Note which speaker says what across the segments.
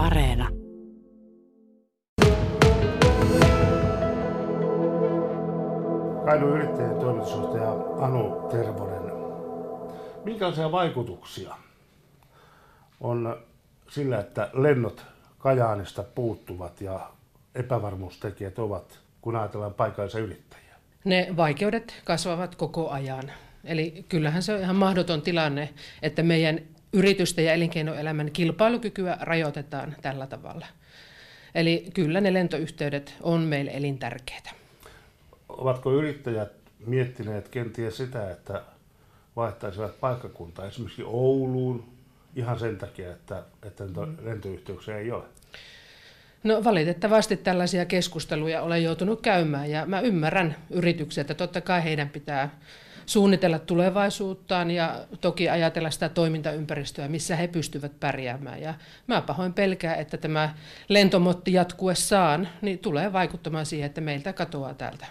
Speaker 1: Areena.
Speaker 2: Kainuun yrittäjien toimitusjohtaja Anu Tervonen. Minkälaisia vaikutuksia on sillä, että lennot Kajaanista puuttuvat ja epävarmuustekijät ovat, kun ajatellaan paikallisia yrittäjiä?
Speaker 3: Ne vaikeudet kasvavat koko ajan. Eli kyllähän se on ihan mahdoton tilanne, että meidän yritysten ja elinkeinoelämän kilpailukykyä rajoitetaan tällä tavalla. Eli kyllä ne lentoyhteydet on meille elintärkeitä.
Speaker 2: Ovatko yrittäjät miettineet kenties sitä, että vaihtaisivat paikkakuntaa esimerkiksi Ouluun ihan sen takia, että, että lentoyhteyksiä ei ole?
Speaker 3: No valitettavasti tällaisia keskusteluja olen joutunut käymään ja mä ymmärrän yrityksiä, että totta kai heidän pitää suunnitella tulevaisuuttaan ja toki ajatella sitä toimintaympäristöä, missä he pystyvät pärjäämään. Ja mä pahoin pelkää, että tämä lentomotti jatkuessaan niin tulee vaikuttamaan siihen, että meiltä katoaa täältä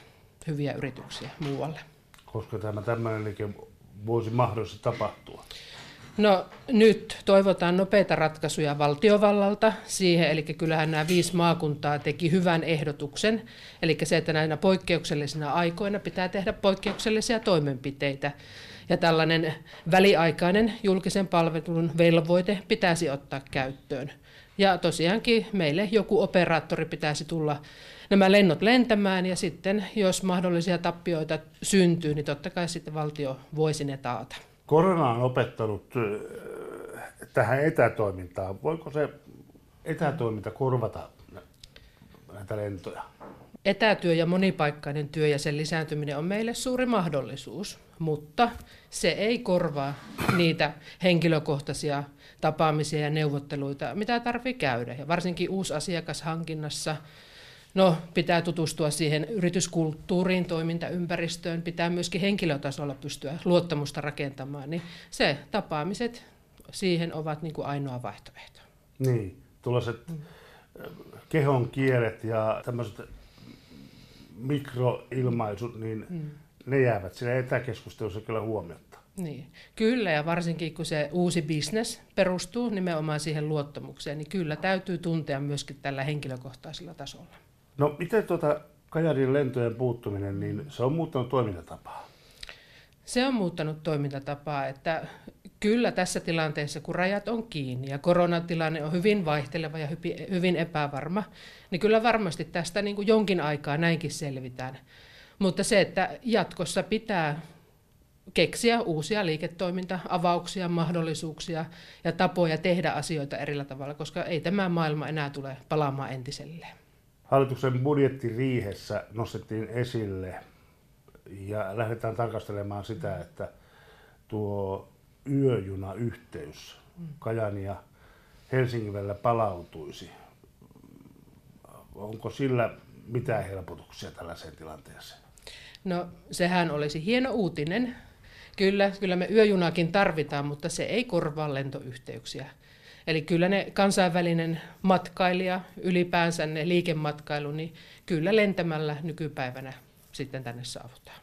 Speaker 3: hyviä yrityksiä muualle.
Speaker 2: Koska tämä tämmöinen voisi mahdollisesti tapahtua?
Speaker 3: No nyt toivotaan nopeita ratkaisuja valtiovallalta siihen, eli kyllähän nämä viisi maakuntaa teki hyvän ehdotuksen, eli se, että näinä poikkeuksellisina aikoina pitää tehdä poikkeuksellisia toimenpiteitä. Ja tällainen väliaikainen julkisen palvelun velvoite pitäisi ottaa käyttöön. Ja tosiaankin meille joku operaattori pitäisi tulla nämä lennot lentämään ja sitten jos mahdollisia tappioita syntyy, niin totta kai sitten valtio voisi ne taata.
Speaker 2: Korona on opettanut tähän etätoimintaan. Voiko se etätoiminta korvata näitä lentoja?
Speaker 3: Etätyö ja monipaikkainen työ ja sen lisääntyminen on meille suuri mahdollisuus, mutta se ei korvaa niitä henkilökohtaisia tapaamisia ja neuvotteluita, mitä tarvitsee käydä. Ja varsinkin uusasiakashankinnassa No, pitää tutustua siihen yrityskulttuuriin, toimintaympäristöön, pitää myöskin henkilötasolla pystyä luottamusta rakentamaan, niin se tapaamiset siihen ovat niin kuin ainoa vaihtoehto.
Speaker 2: Niin, tuollaiset mm. kehon kielet ja tämmöiset mikroilmaisut, niin mm. ne jäävät siinä etäkeskustelussa kyllä huomiota.
Speaker 3: Niin, kyllä ja varsinkin kun se uusi bisnes perustuu nimenomaan siihen luottamukseen, niin kyllä täytyy tuntea myöskin tällä henkilökohtaisella tasolla.
Speaker 2: No miten tuota Kajarin lentojen puuttuminen, niin se on muuttanut toimintatapaa?
Speaker 3: Se on muuttanut toimintatapaa, että kyllä tässä tilanteessa, kun rajat on kiinni ja koronatilanne on hyvin vaihteleva ja hyvin epävarma, niin kyllä varmasti tästä niin kuin jonkin aikaa näinkin selvitään. Mutta se, että jatkossa pitää keksiä uusia liiketoiminta-avauksia, mahdollisuuksia ja tapoja tehdä asioita erillä tavalla, koska ei tämä maailma enää tule palaamaan entiselleen.
Speaker 2: Hallituksen budjettiriihessä nostettiin esille ja lähdetään tarkastelemaan sitä, että tuo yöjunayhteys Kajani ja Helsingin välillä palautuisi. Onko sillä mitään helpotuksia tällaiseen tilanteeseen?
Speaker 3: No sehän olisi hieno uutinen. Kyllä, kyllä me yöjunakin tarvitaan, mutta se ei korvaa lentoyhteyksiä. Eli kyllä ne kansainvälinen matkailija, ylipäänsä ne liikematkailu, niin kyllä lentämällä nykypäivänä sitten tänne saavutaan.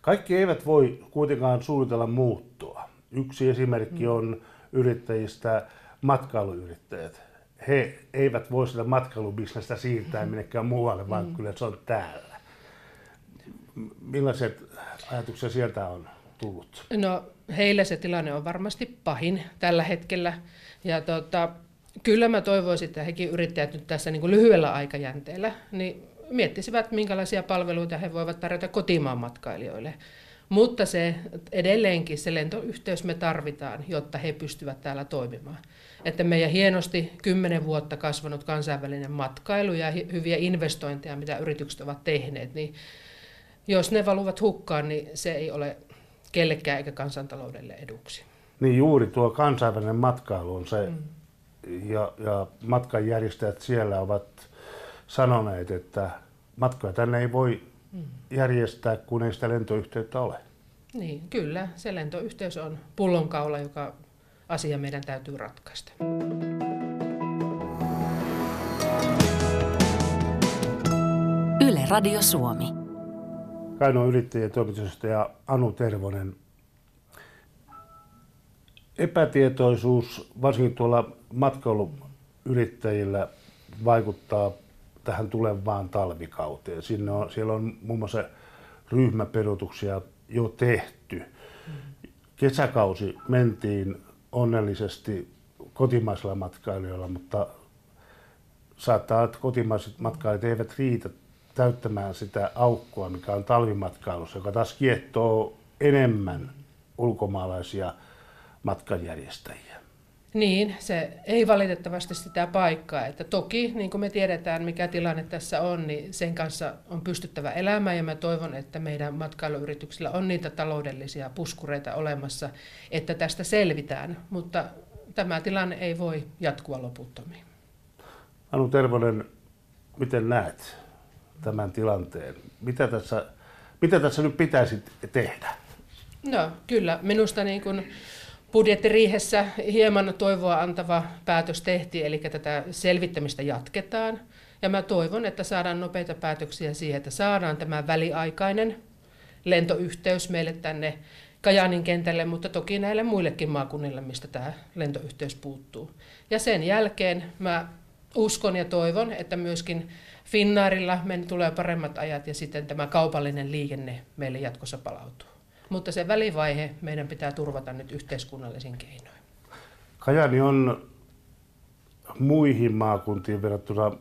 Speaker 2: Kaikki eivät voi kuitenkaan suunnitella muuttoa. Yksi esimerkki on yrittäjistä matkailuyrittäjät. He eivät voi sitä matkailubisnestä siirtää minnekään muualle, vaan mm. kyllä se on täällä. Millaiset ajatuksia sieltä on tullut?
Speaker 3: No heille se tilanne on varmasti pahin tällä hetkellä. Ja tota, kyllä mä toivoisin, että hekin yrittäjät nyt tässä niin kuin lyhyellä aikajänteellä niin miettisivät, minkälaisia palveluita he voivat tarjota kotimaan matkailijoille. Mutta se edelleenkin se lentoyhteys me tarvitaan, jotta he pystyvät täällä toimimaan. Että meidän hienosti kymmenen vuotta kasvanut kansainvälinen matkailu ja hyviä investointeja, mitä yritykset ovat tehneet, niin jos ne valuvat hukkaan, niin se ei ole kellekään eikä kansantaloudelle eduksi.
Speaker 2: Niin juuri tuo kansainvälinen matkailu on se, mm. ja, ja matkanjärjestäjät siellä ovat sanoneet, että matkoja tänne ei voi mm. järjestää, kun ei sitä lentoyhteyttä ole.
Speaker 3: Niin, kyllä. Se lentoyhteys on pullonkaula, joka asia meidän täytyy ratkaista.
Speaker 1: Yle Radio Suomi.
Speaker 2: Kainuun yrittäjien toimitusjohtaja Anu Tervonen epätietoisuus, varsinkin tuolla matkailualalla yrittäjillä vaikuttaa tähän tulevaan talvikauteen. Sinne on, siellä on muun muassa ryhmäperutuksia jo tehty. Kesäkausi mentiin onnellisesti kotimaisilla matkailijoilla, mutta saattaa, että kotimaiset matkailijat eivät riitä täyttämään sitä aukkoa, mikä on talvimatkailussa, joka taas kiehtoo enemmän ulkomaalaisia matkanjärjestäjiä.
Speaker 3: Niin, se ei valitettavasti sitä paikkaa. Että toki, niin kuin me tiedetään, mikä tilanne tässä on, niin sen kanssa on pystyttävä elämään ja mä toivon, että meidän matkailuyrityksillä on niitä taloudellisia puskureita olemassa, että tästä selvitään. Mutta tämä tilanne ei voi jatkua loputtomiin.
Speaker 2: Anu Tervonen, miten näet tämän tilanteen? Mitä tässä, mitä tässä nyt pitäisi tehdä?
Speaker 3: No kyllä, minusta niin kuin budjettiriihessä hieman toivoa antava päätös tehtiin, eli tätä selvittämistä jatketaan. Ja mä toivon, että saadaan nopeita päätöksiä siihen, että saadaan tämä väliaikainen lentoyhteys meille tänne Kajaanin kentälle, mutta toki näille muillekin maakunnille, mistä tämä lentoyhteys puuttuu. Ja sen jälkeen mä uskon ja toivon, että myöskin Finnaarilla meille tulee paremmat ajat ja sitten tämä kaupallinen liikenne meille jatkossa palautuu. Mutta se välivaihe meidän pitää turvata nyt yhteiskunnallisin keinoin.
Speaker 2: Kajani on muihin maakuntiin verrattuna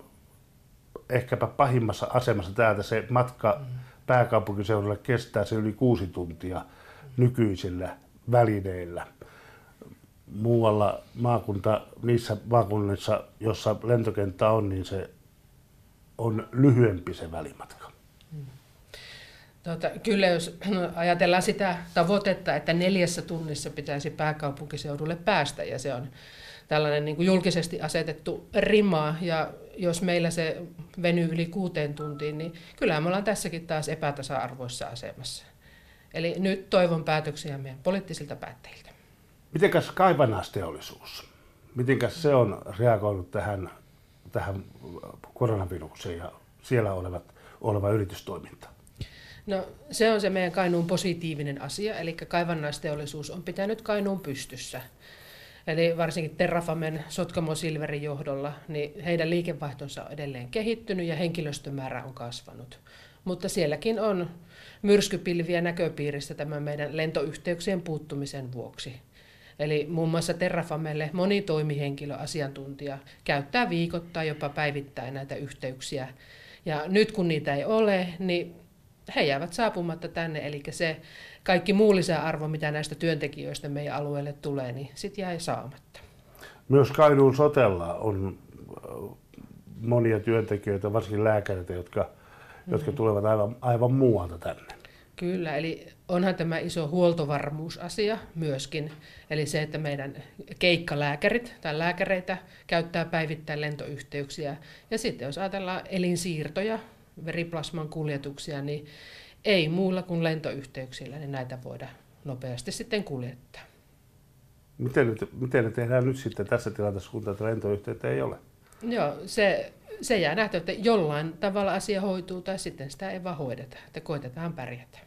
Speaker 2: ehkäpä pahimmassa asemassa täältä. Se matka mm. pääkaupunkiseudulle kestää se yli kuusi tuntia nykyisillä välineillä. Muualla maakunta, niissä maakunnissa, jossa lentokenttä on, niin se on lyhyempi se välimatka.
Speaker 3: Tota, kyllä jos ajatellaan sitä tavoitetta, että neljässä tunnissa pitäisi pääkaupunkiseudulle päästä, ja se on tällainen niin kuin julkisesti asetettu rima, ja jos meillä se venyy yli kuuteen tuntiin, niin kyllä me ollaan tässäkin taas epätasa-arvoissa asemassa. Eli nyt toivon päätöksiä meidän poliittisilta päättäjiltä.
Speaker 2: Mitenkäs kaivannaisteollisuus? Mitenkäs se on reagoinut tähän, tähän koronavirukseen ja siellä olevat, oleva yritystoiminta?
Speaker 3: No se on se meidän Kainuun positiivinen asia, eli kaivannaisteollisuus on pitänyt Kainuun pystyssä. Eli varsinkin Terrafamen Sotkamo Silverin johdolla, niin heidän liikevaihtonsa on edelleen kehittynyt ja henkilöstömäärä on kasvanut. Mutta sielläkin on myrskypilviä näköpiirissä tämän meidän lentoyhteyksien puuttumisen vuoksi. Eli muun muassa Terrafamelle moni toimihenkilö, asiantuntija käyttää viikoittain, jopa päivittäin näitä yhteyksiä. Ja nyt kun niitä ei ole, niin he jäävät saapumatta tänne, eli se kaikki muu lisäarvo, mitä näistä työntekijöistä meidän alueelle tulee, niin sitten jäi saamatta.
Speaker 2: Myös Kainuun sotella on äh, monia työntekijöitä, varsinkin lääkäreitä, jotka, mm. jotka tulevat aivan, aivan muualta tänne.
Speaker 3: Kyllä, eli onhan tämä iso huoltovarmuusasia myöskin. Eli se, että meidän keikkalääkärit tai lääkäreitä käyttää päivittäin lentoyhteyksiä. Ja sitten jos ajatellaan elinsiirtoja, veriplasman kuljetuksia, niin ei muulla kuin lentoyhteyksillä, niin näitä voida nopeasti sitten kuljettaa.
Speaker 2: Miten, nyt, miten ne tehdään nyt sitten tässä tilanteessa, kun tätä lentoyhteyttä ei ole?
Speaker 3: Joo, se, se jää nähty, että jollain tavalla asia hoituu tai sitten sitä ei vaan hoideta, että koitetaan pärjätä.